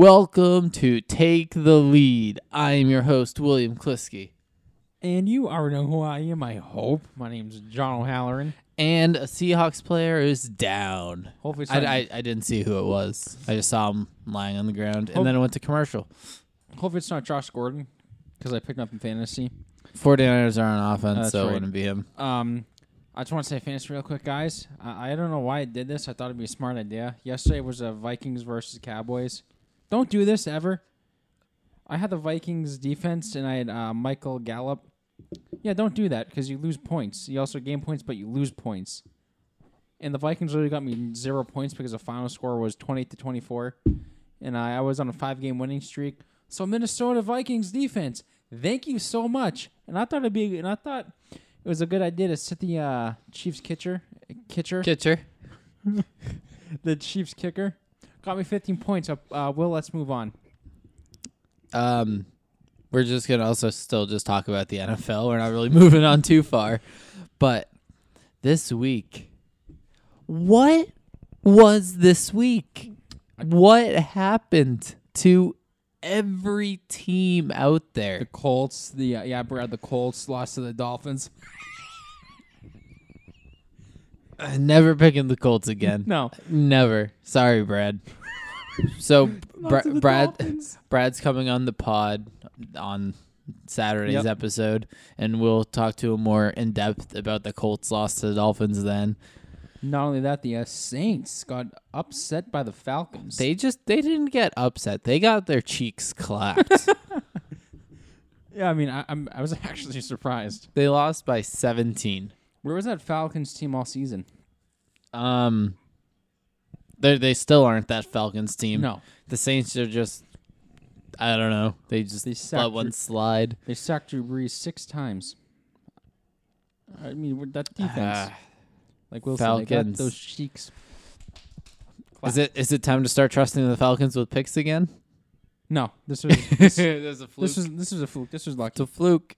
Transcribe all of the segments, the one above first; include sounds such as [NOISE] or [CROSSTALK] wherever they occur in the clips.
Welcome to Take the Lead. I am your host, William Kliski. And you already know who I am, I hope. My name's John O'Halloran. And a Seahawks player is down. Hopefully I, I, I didn't see who it was. I just saw him lying on the ground, Hope- and then it went to commercial. hopefully it's not Josh Gordon because I picked him up in fantasy. 49ers are on offense, That's so it wouldn't be him. Um, I just want to say fantasy real quick, guys. I, I don't know why I did this. I thought it'd be a smart idea. Yesterday was a Vikings versus Cowboys. Don't do this ever. I had the Vikings defense and I had uh, Michael Gallup. Yeah, don't do that because you lose points. You also gain points, but you lose points. And the Vikings literally got me zero points because the final score was 28 to 24. And I, I was on a five game winning streak. So Minnesota Vikings defense, thank you so much. And I thought it'd be, and I thought it was a good idea to sit the uh, Chiefs kitcher, kitcher, Kitcher. [LAUGHS] the Chiefs kicker. Got me 15 points. Uh, uh, Will, let's move on. Um, we're just gonna also still just talk about the NFL. We're not really [LAUGHS] moving on too far, but this week, what was this week? What happened to every team out there? The? Colts, the uh, yeah, Brad, the Colts lost to the Dolphins. [LAUGHS] Uh, Never picking the Colts again. No, Never. Sorry, Brad. So [LAUGHS] the Brad Dolphins. Brad's coming on the pod on Saturday's Yep. episode, and we'll talk to him more in depth about the Colts loss to the Dolphins. Then Not only that, the uh, Saints got upset by the Falcons. they just they didn't get upset; they got their cheeks clapped. [LAUGHS] yeah, I mean, I, I'm I was [LAUGHS] actually surprised. they lost by seventeen. Where was that Falcons team all season? Um, they they still aren't that Falcons team. No, the Saints are just. I don't know. They just They let one Drew- slide. they sacked Drew Brees six times. I mean, that defense, Ah. like Will said, they got Falcons. those cheeks. is it is it time to start trusting the Falcons with picks again? No, this [LAUGHS] was this, There's a fluke. this was this was a fluke. This was it's lucky. a fluke.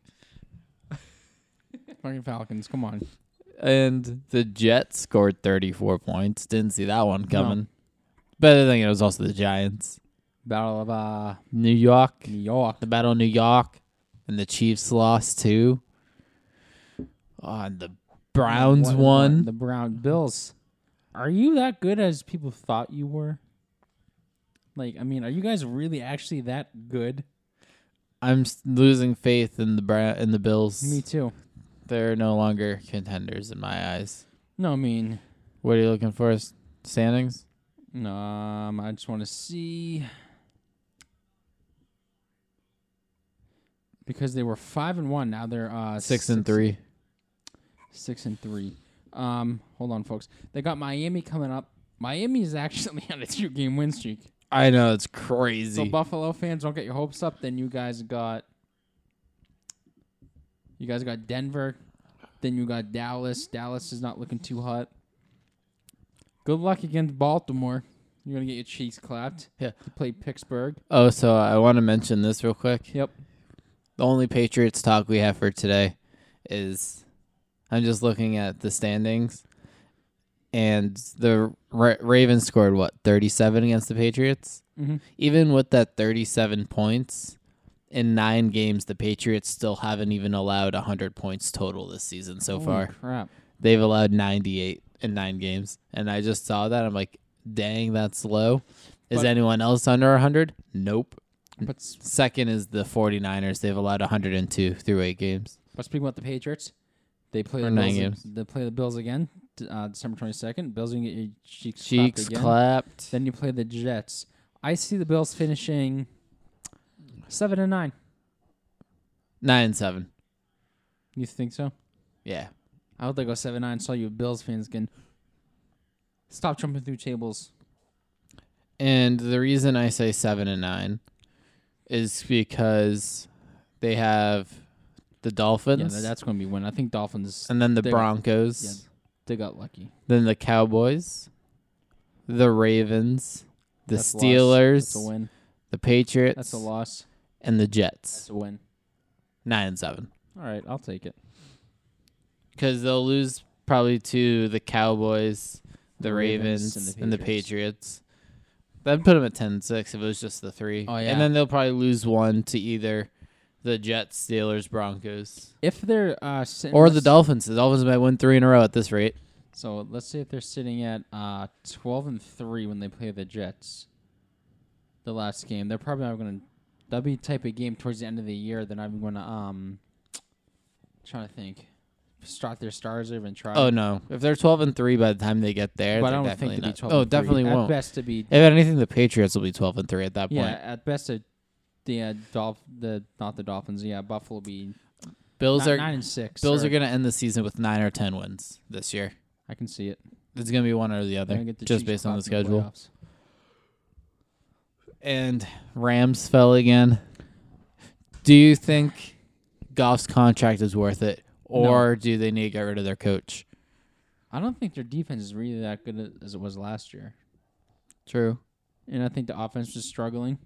Fucking Falcons, come on. And the Jets scored 34 points. Didn't see that one coming. But I think it was also the Giants. Battle of uh, New York. New York. The Battle of New York. And the Chiefs lost too. Oh, and the Browns What- won. what- The Brown Bills. Are you that good as people thought you were? Like, I mean, are you guys really actually that good? I'm s- losing faith in the Bra- in the Bills. Me too. They're no longer contenders in my eyes. No, I mean, What are you looking for? Standings? no, um, I just want to see because they were five and one. Now they're uh Six and three. Six and three. Um, hold on, folks. They got Miami coming up. Miami is actually [LAUGHS] on a two-game win streak. I know it's So crazy. Buffalo fans, don't get your hopes up. Then you guys got you guys got Denver. Then you got Dallas. Dallas is not looking too hot. Good luck against Baltimore. You're gonna get your cheeks clapped. Yeah. You play Pittsburgh. oh, so I want to mention this real quick. Yep. The only Patriots talk we have for today is I'm just looking at the standings, and the Ra- Ravens scored what 37 against the Patriots. Mm-hmm. Even with that 37 points in nine games, the Patriots still haven't even allowed 100 points total this season so far. crap. They've allowed 98 in nine games, and I just saw that. I'm like, dang, that's low. Is But- anyone else under 100? Nope. But Second is the 49ers. They've allowed 102 through eight games. but speaking about the Patriots, they play the Bills. games. They play the Bills again, uh, December twenty second. Bills are gonna get your cheeks, Cheeks clapped clapped. Then you play the Jets. I see the Bills finishing seven and nine. Nine and seven. You think so? Yeah. I would they go seven nine. So you Bills fans can stop jumping through tables. And the reason I say seven and nine is because they have the Dolphins tha- that's going to be win. I think Dolphins. and then the Broncos, yeah. They got lucky. then the Cowboys, the Ravens, the That's. Steelers, That's a win. the Patriots, That's a loss. And the Jets. That's a win. Nine and seven. All right, I'll take it. Because they'll lose probably to the Cowboys, the, The Ravens, Ravens and and the, Patriots. That'd put them at 10-6 if it was just the three. Oh, yeah. And then they'll probably lose one to either the Jets, Steelers, Broncos, If they're uh, sitting, or the let's- Dolphins. The Dolphins might win three in a row at this rate. So let's say if they're sitting at uh, twelve and three when they play the Jets, the last game, they're probably not going to. That'll be the type of game towards the end of the year. Not going to um. Trying to think, start their stars over and try. Oh no! If they're twelve and three by the time they get there, but I don't definitely think they'll be twelve. oh, definitely at won't. At best to be If anything, the Patriots will be twelve and three at that point. yeah. At best, the uh, Dolph the not the Dolphins. Yeah, Buffalo will be Bills ni- are nine and six. Bills or- are going to end the season with nine or ten wins this year. I can see it. It's going to be one or the other, the just based on the schedule. playoffs. And Rams fell again. Do you think Goff's contract is worth it, or do they need to get rid of their coach? I don't think their defense is really that good as it was last year. True. and I think the offense was struggling.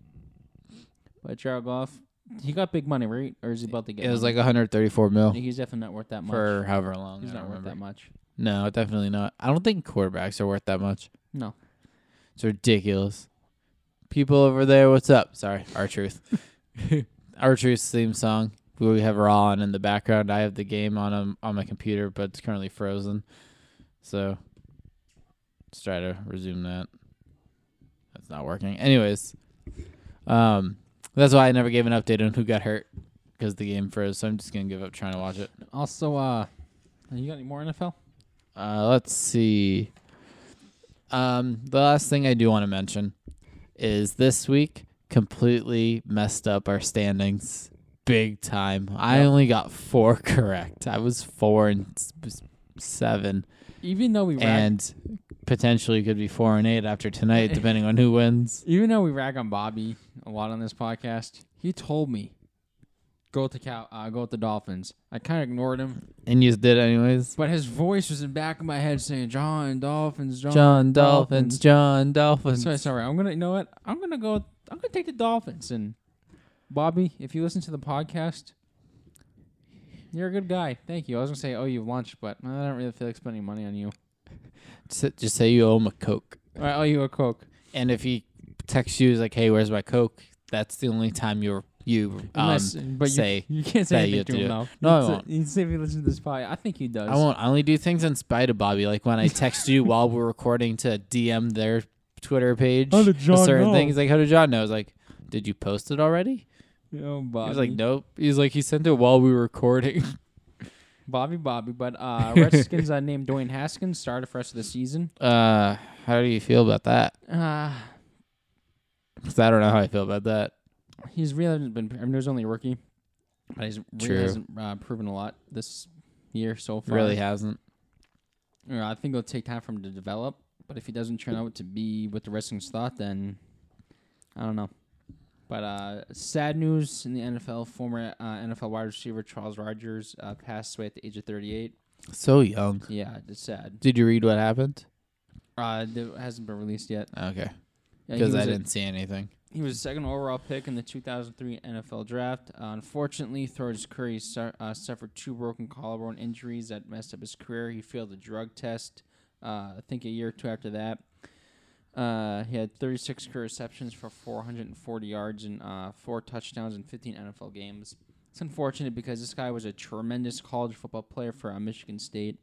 But Jared Goff, he got big money, right? Or is he about to get? It was money? like 134 mil he's definitely not worth that much. for however long. he's not worth that much. No, definitely not. I don't think quarterbacks are worth that much. No, It's ridiculous. People over there, what's up? Sorry, our truth. [LAUGHS] our truth's theme song. We have Raw on in the background. I have the game on um, on my computer, but it's currently frozen. So let's try to resume that. That's not working. Anyways, um, that's why I never gave an update on who got hurt because the game froze. So I'm just gonna give up trying to watch it. Also, uh, you got any more NFL? Uh, let's see. Um, the last thing I do want to mention is this week completely messed up our standings big time. I only got four [LAUGHS] correct. I was four and seven, Even though we rag, and potentially could be four and eight after tonight, [LAUGHS] depending on who wins. even though we rag on Bobby a lot on this podcast, he told me go with the cow, uh, go with the Dolphins. I kind of ignored him, And you did anyways. but his voice was in the back of my head saying John Dolphins, John, John Dolphins, John Dolphins. Sorry, sorry. I'm gonna, you know what? I'm gonna go. I'm gonna take the Dolphins. And Bobby, if you listen to the podcast, you're a good guy. Thank you. I was gonna say, oh, you have lunch, but I don't really feel like spending money on you. [LAUGHS] Just just say you owe him a coke. I owe you a coke. And if he texts you, he's like, "Hey, where's my coke?" That's the only time you're you um, Unless, but say you, you can't say anything to him do now. No, You say- won't. You say if he listens to this podcast, I think he does. I won't. I only do things in spite of Bobby. Like when I [LAUGHS] text you while we're recording to DM their Twitter page. How did John certain know? thing. He's like, "How did John know?" I was like, "Did you post it already?" Oh, Bobby. He was like, "Nope." He's like, "He sent it while we were recording." [LAUGHS] Bobby, Bobby. But uh, Redskins uh, named Dwayne Haskins starter for rest of the season. uh, how do you feel about that? Uh, 'Cause I don't know how I feel about that. He's really hasn't been. I mean, there's only a rookie, but he's really hasn't uh, proven a lot this year so far. Really hasn't. You know, I think it'll take time for him to develop. But if he doesn't turn out to be what the Redskins thought, then I don't know. But uh, sad news in the NFL: former uh, NFL wide receiver Charles Rogers uh, passed away at the age of 38. So young. Yeah, it's sad. Did you read what happened? Uh, it hasn't been released yet. Okay. Yeah, Because I didn't see anything. He was the second overall pick in the 2003 NFL Draft. Uh, unfortunately, throughout he su- uh, suffered two broken collarbone injuries that messed up his career. He failed a drug test, uh, I think a year or two after that. Uh, he had 36 career receptions for 440 yards and uh, four touchdowns in 15 NFL games. It's unfortunate because this guy was a tremendous college football player for uh, Michigan State.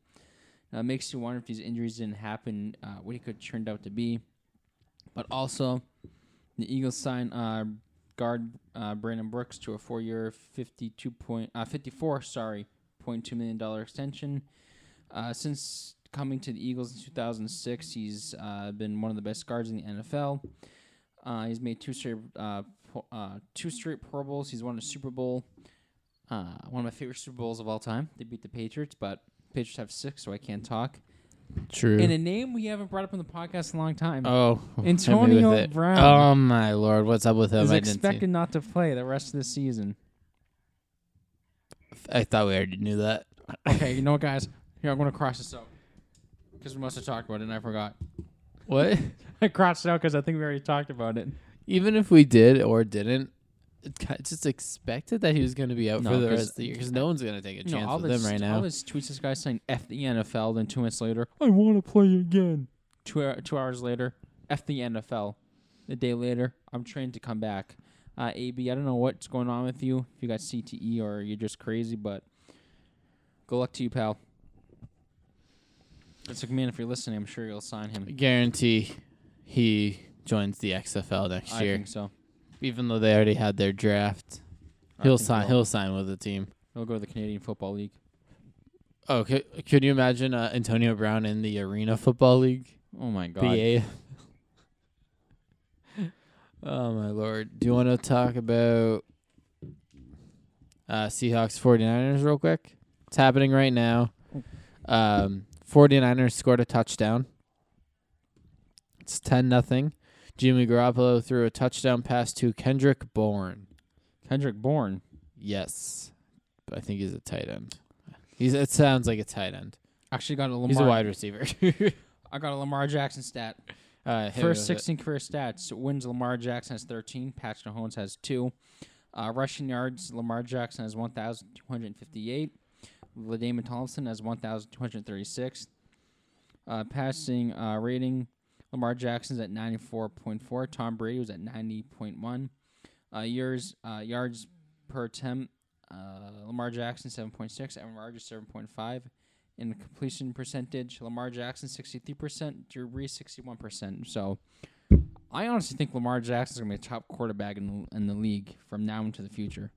It makes you wonder if these injuries didn't happen, what he could have turned out to be. But also, the Eagles signed uh, guard uh, Brandon Brooks to a four-year, fifty-two point, uh, fifty-four, sorry, point two million dollar extension. Uh, since coming to the Eagles in 2006, he's uh, been one of the best guards in the NFL. Uh, he's made two straight, uh, two straight Pro Bowls. He's won a Super Bowl. One of my favorite Super Bowls of all time. They beat the Patriots, but Patriots have six, so I can't talk. True. And a name we haven't brought up on the podcast in a long time. oh, Antonio. Brown. Oh my lord, what's up with him? is I didn't expected not to play the rest of the season. I thought we already knew that. [LAUGHS] Okay, you know what, guys? Here, I'm going to cross this out. Because we must have talked about it and I forgot. What? [LAUGHS] I crossed it out because I think we already talked about it. Even if we did or didn't, it's just expected that he was going to be out No, for the rest of the year because no one's going to take a chance all with him right all now. this tweets this guy saying F the NFL, then two minutes later, I want to play again. Two, hou- two hours later, F the NFL. A day later, I'm trained to come back. Uh, AB, I don't know what's going on with you. If you got CTE or you're just crazy, but good luck to you, pal. Vince McMahon, if you're listening, I'm sure you'll sign him. I Guarantee he joins the XFL next I year, think so. Even though they already had their draft. I He'll think sign. He'll sign with the team. He'll go to the Canadian Football League. Oh, could, could you imagine uh, Antonio Brown in the Arena Football League? Oh my god. PA. [LAUGHS] oh my lord. Do you want to talk about uh, Seahawks 49ers real quick? It's happening right now. Um, 49ers scored a touchdown. It's 10 nothing. Jimmy Garoppolo threw a touchdown pass to Kendrick Bourne. Kendrick Bourne. Yes. But I think he's a tight end. He's it sounds like a tight end. Actually got a Lamar. He's a wide receiver. [LAUGHS] I got a Lamar Jackson stat. uh, First with it. 16 career stats. Wins Lamar Jackson has 13. Patrick Mahomes has 2. Uh, rushing yards, Lamar Jackson has 1,258. LaDainian Tomlinson has 1,236. Uh, passing uh, rating, Lamar Jackson's at 94.4. Tom Brady was at 90.1. Uh, years, uh, yards per attempt, uh, Lamar Jackson 7.6. Aaron Rodgers 7.5. In completion percentage, Lamar Jackson 63%, Drew Brees 61%. So I honestly think Lamar Jackson's going to be a top quarterback in the, in the league from now into the future.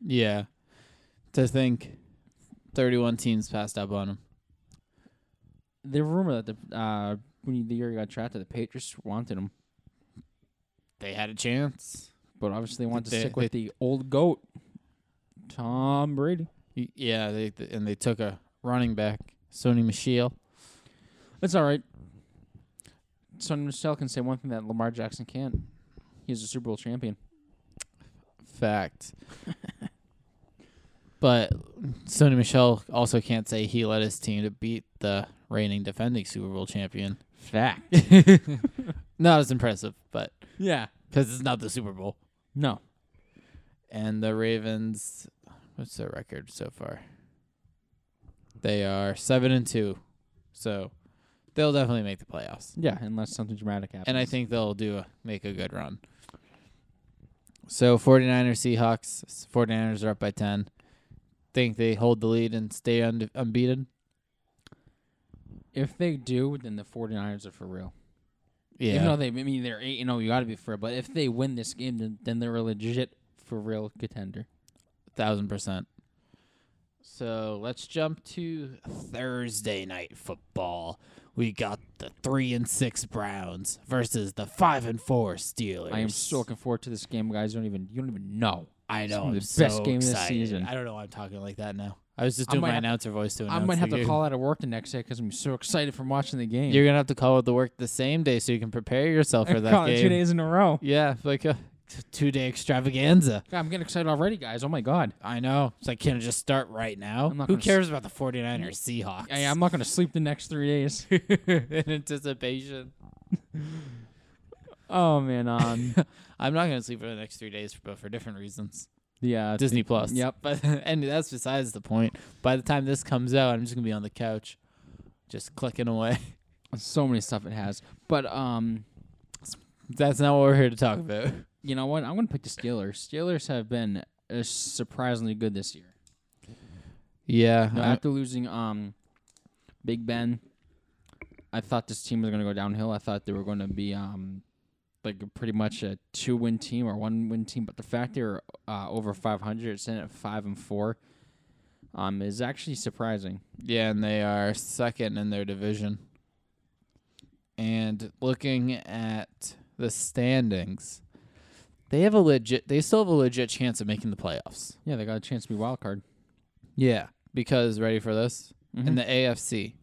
Yeah. To think 31 teams passed up on him. The rumor that the uh, when he, the year he got drafted, the Patriots wanted him, They had a chance. but obviously they wanted to They- stick with the old goat, Tom Brady. Y- Yeah, they th- and they took a running back, Sony Michel. That's all right. Sony Michel can say one thing that Lamar Jackson can't. He's a Super Bowl champion. Fact. [LAUGHS] but Sony Michel also can't say he led his team to beat the reigning defending Super Bowl champion. Fact. [LAUGHS] [LAUGHS] Not as impressive, but yeah. because it's not the Super Bowl. No. And the Ravens, what's their record so far? They are seven and two, so they'll definitely make the playoffs. Yeah, unless something dramatic happens. And I think they'll do a, make a good run. So 49ers Seahawks, 49ers are up by 10. Think they hold the lead and stay unde- unbeaten? If they do, then the 49ers are for real. Yeah. Even though they, I mean, they're eight. Oh, you know, you got to be for real. But if they win this game, then, then they're a legit for real contender. thousand percent. So let's jump to Thursday night football. We got the three and six Browns versus the five and four Steelers. I am so looking forward to this game, guys. You don't even you don't even know. I know. be the so best game of the season. I don't know why I'm talking like that now. I was just doing my announcer voice to I might have to game. call out of work the next day because I'm so excited from watching the game. You're gonna have to call it the work the same day so you can prepare yourself for that Call it game. two days in a row. Yeah, like a two day extravaganza. God, I'm getting excited already, guys. Oh my god. I know. It's like, can it just start right now? Who gonna s- cares about the 49ers Seahawks? I, I'm not gonna sleep the next three days. [LAUGHS] in anticipation. [LAUGHS] oh man. Um. [LAUGHS] I'm not gonna sleep for the next three days, but for different reasons. Yeah. Disney Plus. Yep. But [LAUGHS] and that's besides the point. By the time this comes out, I'm just gonna be on the couch, just clicking away. [LAUGHS] So many stuff it has. But um. That's not what we're here to talk about. [LAUGHS] You know what? I'm gonna pick the Steelers. Steelers have been uh, surprisingly good this year. Yeah. No, after losing um, Big Ben, I thought this team was gonna go downhill. I thought they were gonna be um, like pretty much a two-win team or one-win team. But the fact they were uh, over 500, sitting at five and four, um, is actually surprising. yeah, and they are second in their division. And looking at the standings, they have a legit. They still have a legit chance of making the playoffs. Yeah, they got a chance to be wild card. Yeah, because ready for this? Mhm. In the AFC,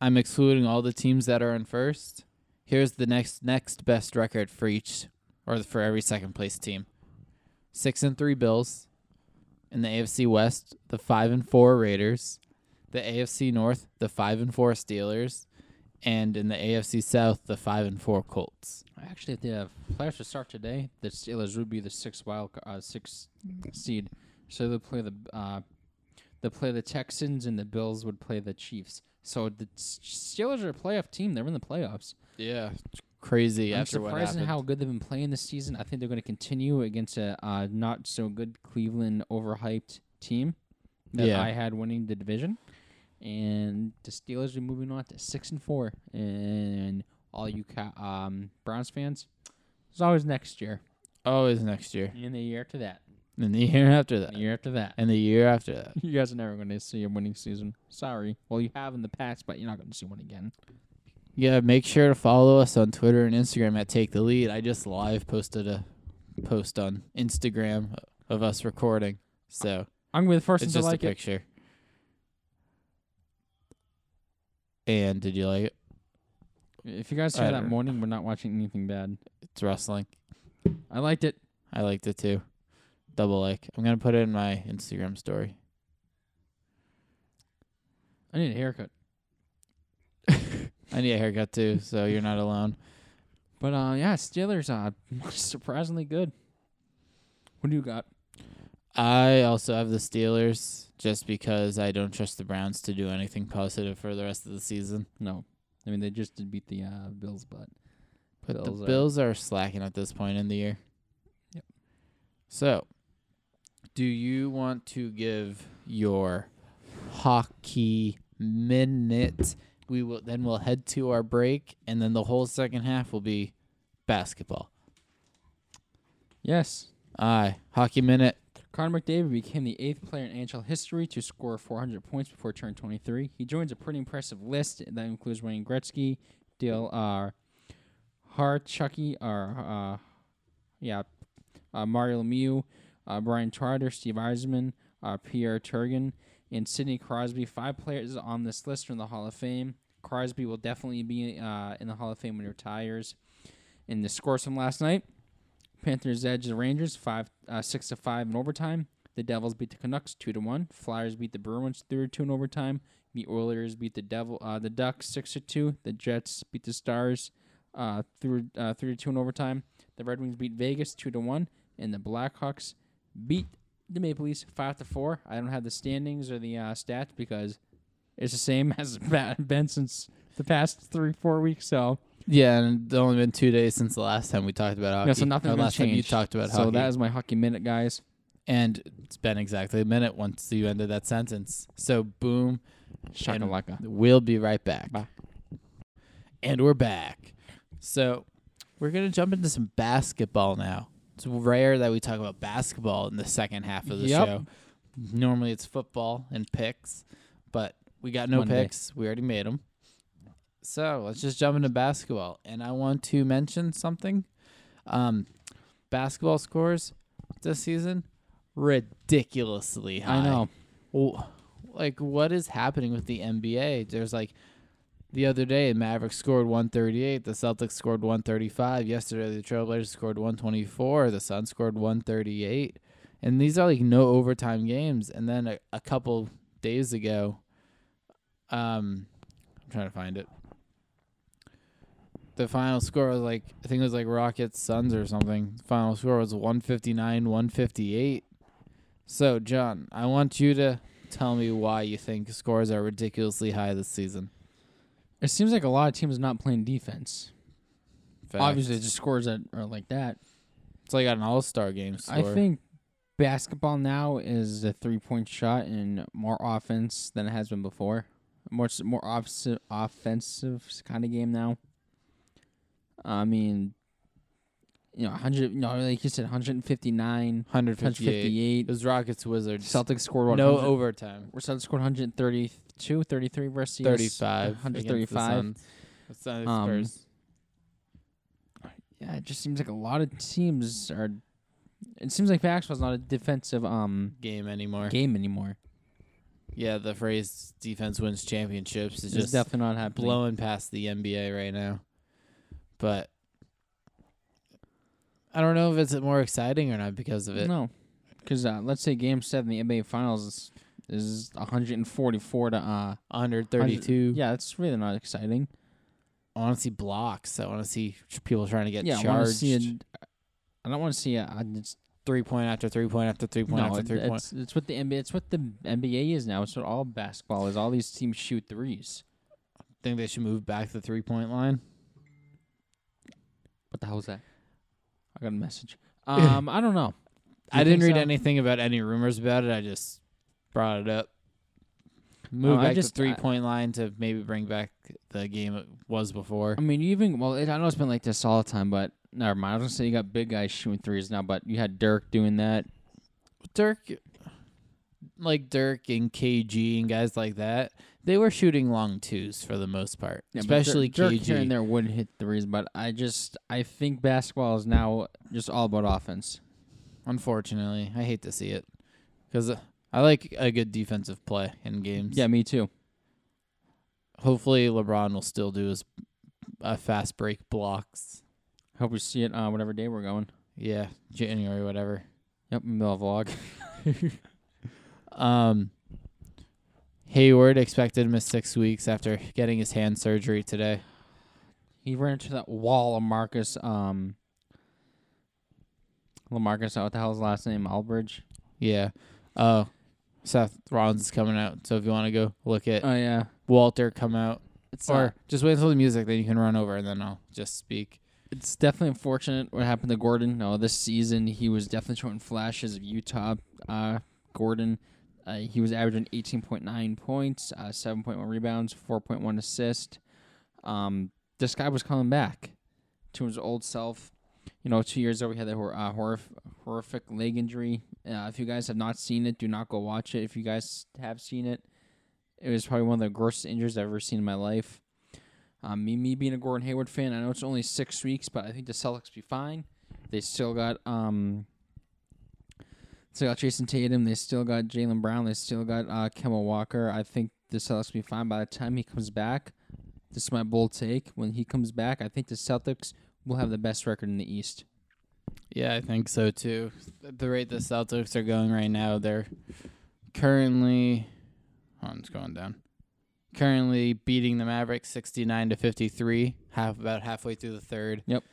I'm excluding all the teams that are in first. Here's the next next best record for each or for every second place team. Six and three Bills. In the AFC West, the five and four Raiders. The AFC North, the five and four Steelers, and in the AFC South, the five and four Colts. Actually, if the players to start today, the Steelers would be the sixth wild, ca- uh, sixth seed. So they'll play the uh, they'll play the Texans, and the Bills would play the Chiefs. So the Steelers are a playoff team. They're in the playoffs. Yeah, crazy I'm after surprised at how good they've been playing this season. I think they're going to continue against a uh, not so good Cleveland overhyped team that Yeah. I had winning the division, and the Steelers are moving on to six and four. And all you ca- um, Browns fans, it's always next year, Always next year, and the year after that, and the year after that, the year after that. and the year after that. [LAUGHS] You guys are never going to see a winning season. Sorry. Well, you have in the past, but you're not going to see one again. Yeah, make sure to follow us on Twitter and Instagram at Take the Lead. I just live posted a post on Instagram of us recording, so I'm going to be the first it's one to just like a it. picture. And did you like it? If you guys I hear that don't- morning, we're not watching anything bad. It's wrestling. I liked it. I liked it too. Double like. I'm gonna put it in my Instagram story. I need a haircut. I need a haircut too, so you're not alone. But uh, yeah, Steelers [LAUGHS] are surprisingly good. What do you got? I also have the Steelers just because I don't trust the Browns to do anything positive for the rest of the season. No, I mean they just did beat the uh, Bills, but But Bills the are- Bills are slacking at this point in the year. Yep. So, do you want to give your hockey minute? We will then we'll head to our break, and then the whole second half will be basketball. yes, Aye, hockey minute. Connor McDavid became the eighth player in NHL history to score 400 points before turning 23. He joins a pretty impressive list that includes Wayne Gretzky, Dale uh, Hawerchuk, or uh, yeah, uh, Mario Lemieux, uh, Bryan Trottier, Steve Yzerman, uh, Pierre Turgeon, and Sidney Crosby. Five players on this list are in the Hall of Fame. Crosby will definitely be uh, in the Hall of Fame when he retires. And the scores from last night: Panthers edge the Rangers five uh, six to five in overtime. The Devils beat the Canucks two to one. Flyers beat the Bruins three to two in overtime. The Oilers beat the Devil uh, the Ducks six to two. The Jets beat the Stars uh, through uh, three to two in overtime. The Red Wings beat Vegas two to one, and the Blackhawks beat the Maple Leafs five to four. I don't have the standings or the uh, stats because it's the same [LAUGHS] as it's been since the past three four weeks. So Yeah, and it's only been two days since the last time we talked about hockey. yeah, so nothing's gonna last time you talked about so hockey. that is my hockey minute, guys. and it's been exactly a minute once you ended that sentence. So boom, Shakalaka. We'll be right back. Bye. And we're back. So we're gonna jump into some basketball now. It's rare that we talk about basketball in the second half of the Yep. show. Normally it's football and picks, but we got no Monday. picks. We already made them. So let's just jump into basketball. And I want to mention something. Um, basketball scores this season ridiculously high. I know. Well, like what is happening with the NBA? There's like the other day, Mavericks scored 138, the Celtics scored 135. Yesterday, the Trailblazers scored 124, the Suns scored 138, and these are like no overtime games. And then a, a couple days ago, um, I'm trying to find it. The final score was like I think it was like Rockets Suns or something. Final score was 159 158. So, John, I want you to tell me why you think scores are ridiculously high this season. It seems like a lot of teams not playing defense. Fact. Obviously, just scores that are like that. it's like an all-star game score. I think basketball now is a three-point shot and more offense than it has been before. More more offensive offensive kind of game now. I mean, you know, hundred. You know, like you said, 159, 158. 158. It was Rockets Wizards. Celtics scored what? no 100 overtime. Or Celtics scored 132, 33 versus 35. against the 135. Suns. The Suns Um, Spurs. Yeah, it just seems like a lot of teams are. It seems like basketball's not a defensive um game anymore. game anymore. Yeah, the phrase "defense wins championships" is It's just definitely not happening. blowing past the NBA right now. But I don't know if it's more exciting or not because of it. No, because uh, let's say Game Seven, the NBA Finals is, is 144 to uh 132. yeah, it's really not exciting. I want to see blocks. I want to see people trying to get yeah, charged. to see it. I don't want to see. I just, three point after three point after three point no, after three point. it's it's what the NBA it's what the NBA is now. It's what all basketball is. All these teams shoot threes. I Think they should move back the three point line. What the hell was that? I got a message. [LAUGHS] Um, I don't know. Do I didn't read so? anything about any rumors about it. I just brought it up. Move Oh, back just- the three point line to maybe bring back the game it was before. I mean, you even well, it, I know it's been like this all the time, but never mind. I was gonna say you got big guys shooting threes now, but you had Dirk doing that. Dirk, like Dirk and KG and guys like that, they were shooting long twos for the most part, Yeah, Dirk- especially Dirk KG. here and there would hit threes, but I just I think basketball is now just all about offense. Unfortunately, I hate to see it because uh, I like a good defensive play in games. Yeah, me too. Hopefully, LeBron will still do his uh, fast break blocks. Hope we see it uh, whatever day we're going. Yeah, January, whatever. Yep, middle vlog. [LAUGHS] Um, Hayward expected to miss six weeks after getting his hand surgery today. He ran into that wall of Marcus. Um, Lamarcus, what the hell's his last name? Aldridge. Yeah. Oh, Seth Rollins is coming out. So if you want to go look at Oh yeah, Walter come out, it's or uh, just wait until the music, then you can run over and then I'll just speak. it's definitely unfortunate what happened to Gordon. No, this season he was definitely showing flashes of Utah. Uh, Gordon, uh, he was averaging 18.9 points, uh, 7.1 rebounds, 4.1 assist. Um, this guy was coming back to his old self. You know, two years ago we had that hor- uh, horrif- horrific leg injury. Uh, if you guys have not seen it, do not go watch it. If you guys have seen it, it was probably one of the grossest injuries I've ever seen in my life. Um, me, me being a Gordon Hayward fan, I know it's only six weeks, but I think the Celtics be fine. They still got um, still got Jayson Tatum. They still got Jaylen Brown. They still got uh, Kemba Walker. I think the Celtics be fine by the time he comes back. This is my bold take. When he comes back, I think the Celtics will have the best record in the East. Yeah, I think so too. At the rate the Celtics are going right now, they're currently oh, it's going down. Currently beating the Mavericks sixty nine to fifty three, half about halfway through the third. Yep.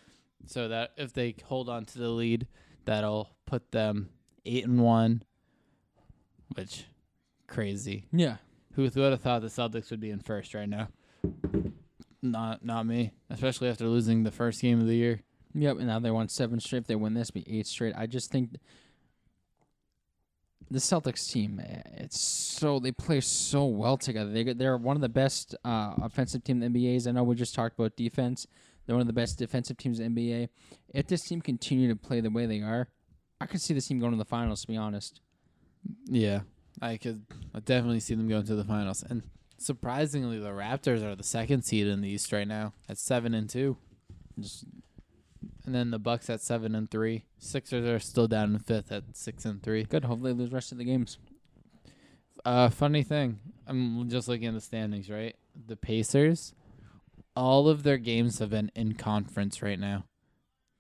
So that if they hold on to the lead, that'll put them eight and one. Which crazy. Yeah. Who would have thought the Celtics would be in first right now? Not not me. Especially after losing the first game of the year. Yep, and now they won seven straight. If they win this, be eight straight. I just think the Celtics team, eh, it's so they play so well together. They they're one of the best uh, offensive team in the NBA's. I know we just talked about defense. They're one of the best defensive teams in the NBA. If this team continue to play the way they are, I could see this team going to the finals. To be honest, Yeah, I could I definitely see them going to the finals. And surprisingly, the Raptors are the second seed in the East right now at seven and two, just and then the Bucks at seven and three. Sixers are still down in fifth at six and three. good. Hopefully, they lose the rest of the games. Uh, funny thing, I'm just looking at the standings. Right, the Pacers, all of their games have been in conference right now.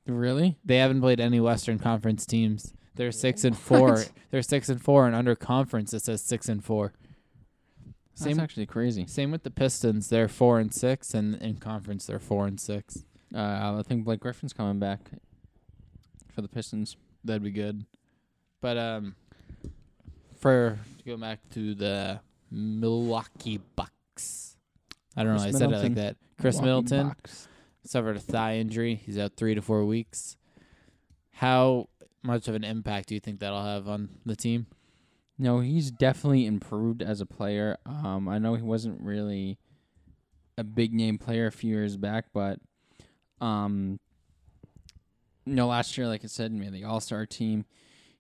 Really? They haven't played any Western Conference teams. They're six and four. What? [LAUGHS] They're six and four, and under conference it says six and four. That's Same actually crazy. Same with the Pistons. They're four and six, and in conference they're four and six. Uh, I think Blake Griffin's coming back for the Pistons. That'd be good. But um, for to go back to the Milwaukee Bucks. I don't know. Khris I said it like that. Khris Milwaukee Middleton Bucks. suffered a thigh injury. He's out three to four weeks. How much of an impact do you think that'll have on the team? No, he's definitely improved as a player. Um, I know he wasn't really a big name player a few years back, but um, you know, last year, like I said, made the All Star team.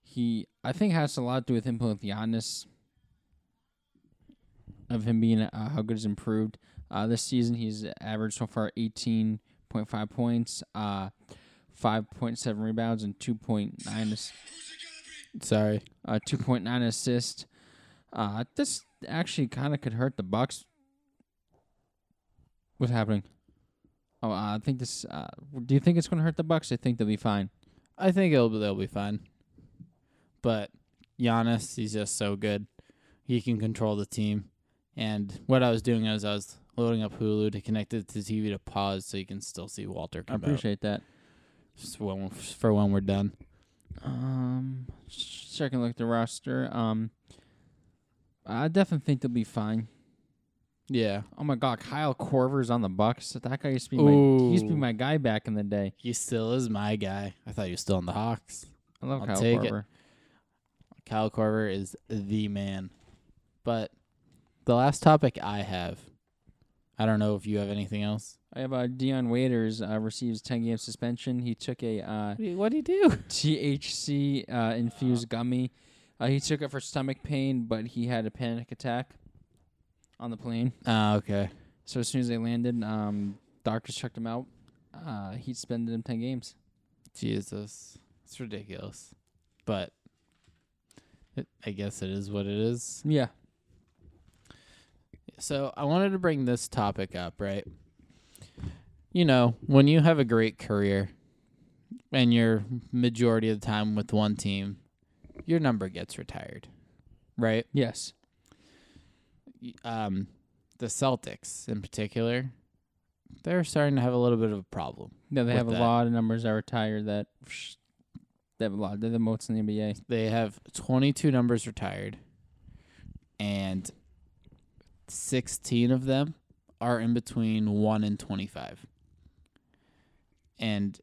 He, I think, has a lot to do with him with Giannis, of him being uh, how good he's improved. Uh, this season, he's averaged so far eighteen point five points, uh, five point seven rebounds, and two point nine Sorry. uh, 2.9 assists. Uh, this actually kind of could hurt the Bucks. What's happening? Oh, uh, I think this. Uh, do you think it's going to hurt the Bucks? I think they'll be fine. I think it'll be, they'll be fine. But Giannis, he's just so good. He can control the team. And what I was doing is I was loading up Hulu to connect it to TV to pause so you can still see Walter I come out. appreciate that. Just when, for when we're done. Um, second look at the roster. Um, I definitely think they'll be fine. Yeah. Oh my God, Kyle Korver's on the Bucks. That guy used to be my he used to be Ooh. my guy back in the day. He still is my guy. I thought he was still on the Hawks. I love I'll Kyle take it. Korver. Kyle Korver is the man. But the last topic I have, I don't know if you have anything else. I have uh, Dion Waiters uh, receives ten game suspension. He took a uh, What do you do? [LAUGHS] THC uh, infused gummy. Uh, he took it for stomach pain, but he had a panic attack on the plane. Ah, okay. So as soon as they landed, um, doctors checked him out. Uh, he suspended him ten games. Jesus. It's ridiculous. But it, I guess it is what it is. Yeah. So I wanted to bring this topic up, right? You know, when you have a great career and you're majority of the time with one team, your number gets retired, right? Yes. Um, the Celtics in particular, they're starting to have a little bit of a problem. No, they have a that. lot of numbers that retired. That they have a lot. They're the most in the NBA. They have 22 numbers retired, and 16 of them are in between 1 and 25. And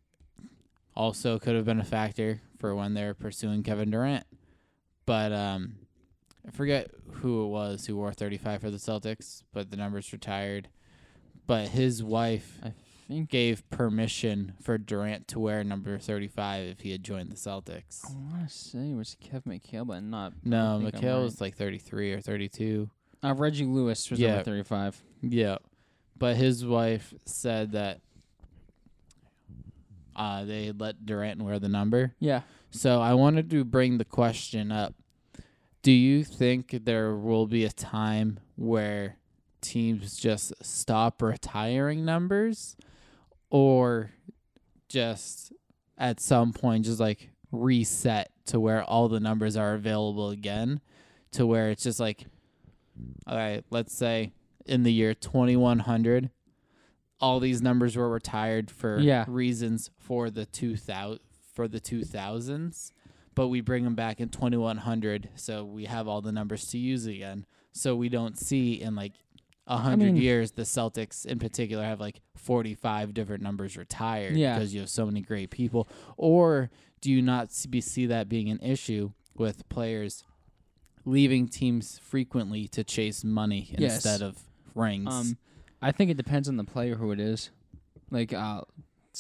also could have been a factor for when they're pursuing Kevin Durant. But um, I forget who it was who wore 35 for the Celtics, but the numbers retired. But his wife I think. gave permission for Durant to wear number 35 if he had joined the Celtics. I want to say it was Kev McHale, but not. No, don't think I'm McHale right. was like 33 or 32. Uh, Reggie Lewis was Yeah. number thirty-five. Yeah. But his wife said that uh, they let Durant wear the number. Yeah. So I wanted to bring the question up. Do you think there will be a time where teams just stop retiring numbers? Or just at some point just like reset to where all the numbers are available again? To where it's just like all right, let's say in the year 2100 all these numbers were retired for Yeah. reasons for the 2000 for the 2000s but we bring them back in 2100 so we have all the numbers to use again so we don't see in like a hundred mean- years the celtics in particular have like 45 different numbers retired Yeah. because you have so many great people or do you not see, see that being an issue with players leaving teams frequently to chase money Yes. instead of rings Um, I think it depends on the player who it is. Like, uh,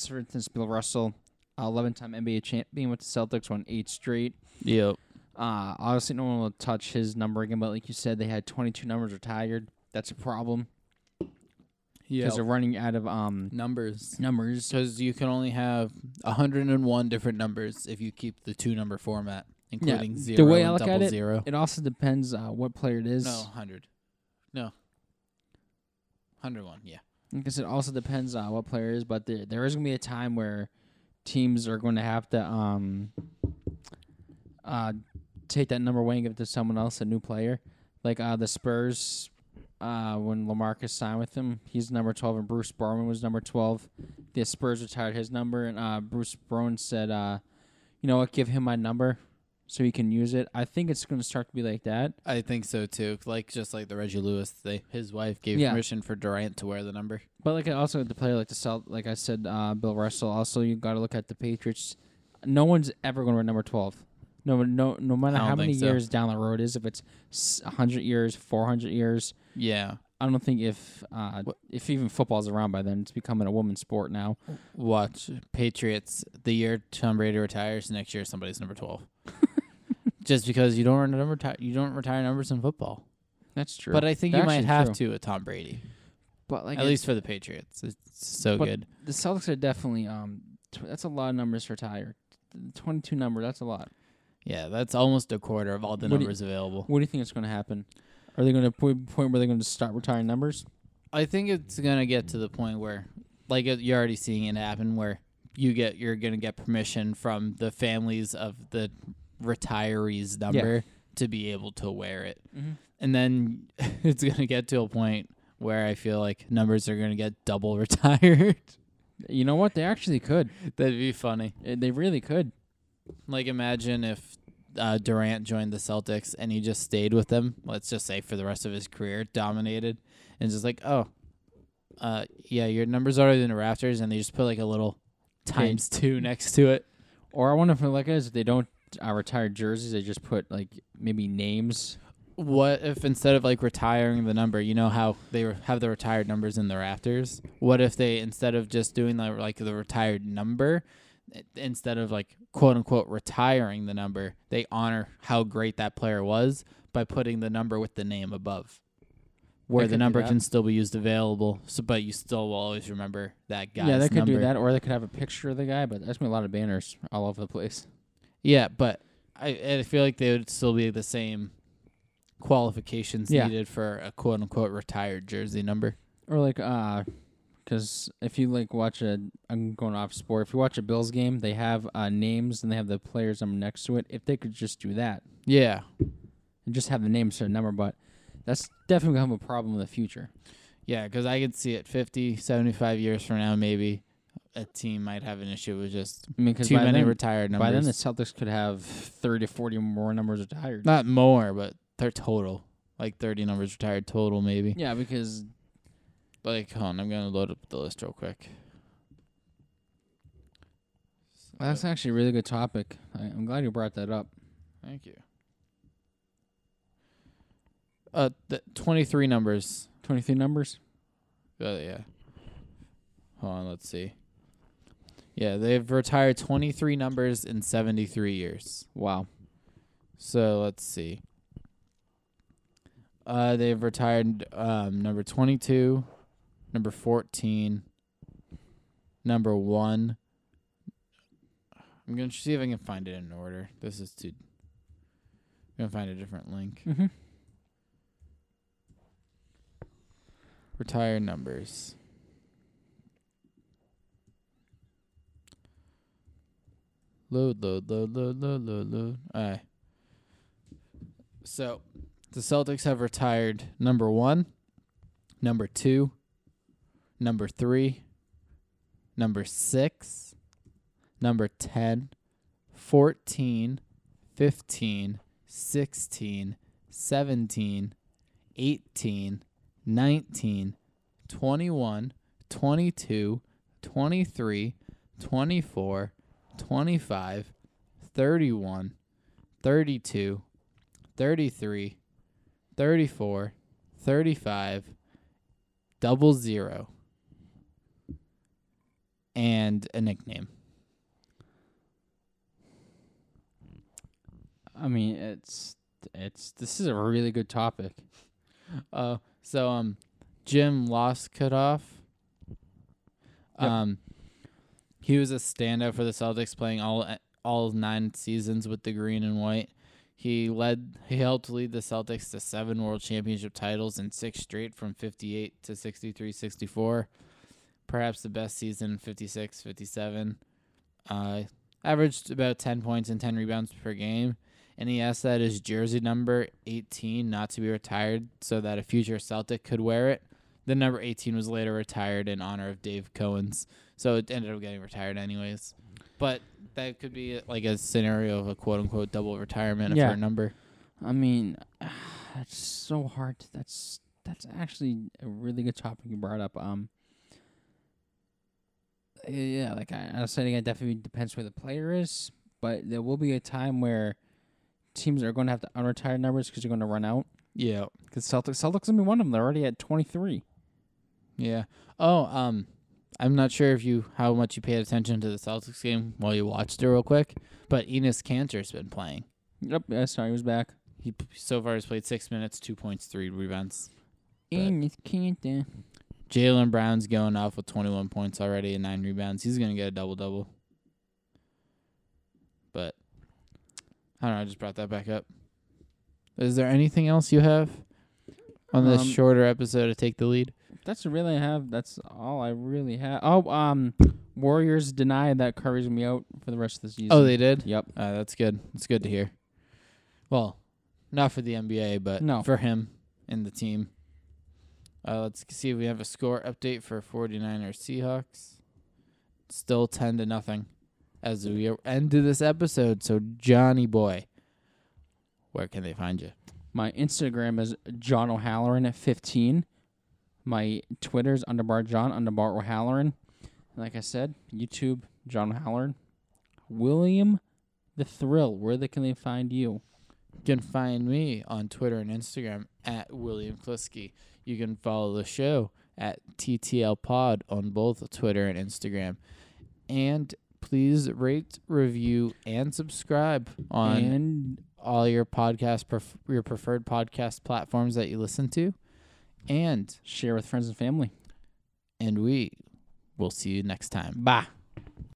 for instance, Bill Russell, eleven-time NBA champion with the Celtics, won eight straight. yep Uh, obviously, no one will touch his number again. But like you said, they had twenty-two numbers retired. That's a problem yeah because they're running out of um numbers numbers. because you can only have 101 different numbers if you keep the two number format including the zero way I look at it, zero It also depends uh, what player it is. no 100 no 101 yeah Because it also depends on what player it is, but there there is gonna be a time where teams are going to have to um uh take that number away and give it to someone else, a new player. Like uh the Spurs, uh when Lamarcus signed with them, he's number twelve, and Bruce Bowen was number twelve. The Spurs retired his number, and uh Bruce Bowen said, uh, you know what, give him my number so he can use it. I think it's going to start to be like that. I think so too. Like just like the Reggie Lewis, they his wife gave Yeah. permission for Durant to wear the number. But like also the player like the Celt, like I said, uh, Bill Russell. Also, you got to look at the Patriots. No one's ever going to wear number twelve. No, no, no matter I don't how many think so. years down the road is, if it's s- hundred years, four hundred years, Yeah. I don't think if uh, if even football's around by then, it's becoming a woman's sport now. Watch Patriots the year Tom Brady retires next year somebody's number 12. Just because you don't run a number you don't retire numbers in football. That's true. But I think That's you might have true. to with Tom Brady. but like At least for the Patriots. It's so But- good. the Celtics are definitely um. Tw- that's a lot of numbers to retire. Twenty two number. That's a lot. Yeah, that's almost a quarter of all the What do you- numbers available. What do you think is going to happen? Are they going to point point where they're going to start retiring numbers? I think it's gonna get to the point where, like you're already seeing it happen, where you get you're gonna get permission from the families of the retirees number to be able to wear it, Mm-hmm. and then [LAUGHS] it's gonna get to a point where I feel like numbers are gonna get double [LAUGHS] retired. You know what? They actually could. That'd be funny. Uh, They really could. Like imagine if uh, Durant joined the Celtics and he just stayed with them, let's just say for the rest of his career, dominated, and just like, oh, uh, yeah, your numbers already in the rafters, and they just put like a little times two next to it. Or I wonder if like is if they don't uh, retire jerseys, they just put like maybe names. What if instead of like retiring the number, you know how they re- have the retired numbers in the rafters? What if they instead of just doing the like the retired number, i- instead of like quote unquote retiring the number, they honor how great that player was by putting the number with the name above, where They the do number that. can still be used available. So, but you still will always remember that guy's yeah, they could number. do that, or they could have a picture of the guy. But that's gonna be a lot of banners all over the place. Yeah, but I I feel like they would still be the same qualifications Yeah. needed for a quote unquote retired jersey number. Or like, uh, because if you like watch a, I'm going off sport. If you watch a Bills game, they have uh, names and they have the players number next to it. If they could just do that Yeah. and just have the names to a number, but that's definitely gonna have a problem in the future. Yeah, because I could see it 50, 75 years from now, maybe a team might have an issue with just I mean, because too many then, retired numbers. by then the Celtics could have 30 to 40 more numbers retired. Not more, but they're total. Like 30 numbers retired total, maybe. Yeah, because Like, hold on, I'm going to load up the list real quick. that's actually a really good topic. I, I'm glad you brought that up. Thank you. Uh, the 23 numbers 23 numbers. Uh, yeah. Hold on, let's see. Yeah, they've retired 23 numbers in 73 years. Wow. So let's see. Uh, they've retired um, number 22, number 14, number 1. I'm going to see if I can find it in order. This is too. I'm going to find a different link. Mm-hmm. Retired numbers. Load, load, load, load, load, load, load. Alright. So, the Celtics have retired number one, number two, number three, number six, number 10, 14, 15, 16, 17, 18, 19, 21, 22, 23, 24, 25, 31, 32, 33, 34, 35, double zero, and a nickname. I mean, it's it's this is a really good topic. Uh, so um, Jim Loscutoff. Yep. Um, he was a standout for the Celtics, playing all all nine seasons with the green and white. He led. He helped lead the Celtics to seven World Championship titles and six straight from 58 to 63, 64. Perhaps the best season, 56, 57. Uh, averaged about 10 points and 10 rebounds per game. And he asked that his jersey number 18 not to be retired so that a future Celtic could wear it. The number 18 was later retired in honor of Dave Cowens. So it ended up getting retired anyways. But that could be like a scenario of a quote unquote double retirement Yeah. for a number. I mean, [SIGHS] it's so hard. To, that's that's actually a really good topic you brought up. Um, yeah, like I, I was saying, it definitely depends where the player is, but there will be a time where teams are going to have to unretire numbers because you're going to run out. Yeah. Because Celtics, Celtics gonna be one of them. They're already at 23. Yeah. Oh, um, I'm not sure if you how much you paid attention to the Celtics game while you watched it real quick, but Enes Kanter's been playing. Yep, yeah, sorry, he was back. He so far has played six minutes, two points, three rebounds. And Cantor. Jaylen Brown's going off with 21 points already and nine rebounds. He's gonna get a double double. But I don't know. I just brought that back up. Is there anything else you have on this Um, shorter episode to take the lead? That's really I have. That's all I really have. Oh, um, Warriors denied that Curry's gonna be out for the rest of the season. Oh, they did. Yep. Uh, that's good. That's good to hear. Well, not for the NBA, but No. for him and the team. Uh, let's see if we have a score update for 49ers Seahawks. Still 10 to nothing as we end this episode. So, Johnny boy, where can they find you? My Instagram is John O'Halloran at 15. My Twitter's underbar John underbar O'Halloran. Like I said, YouTube John O'Halloran. William the Thrill. Where they can they find you? You can find me on Twitter and Instagram at William Klisky. You can follow the show at TTL Pod on both Twitter and Instagram. And please rate, review, and subscribe on and all your podcast pref- your preferred podcast platforms that you listen to. And share with friends and family. and we will see you next time. Bye.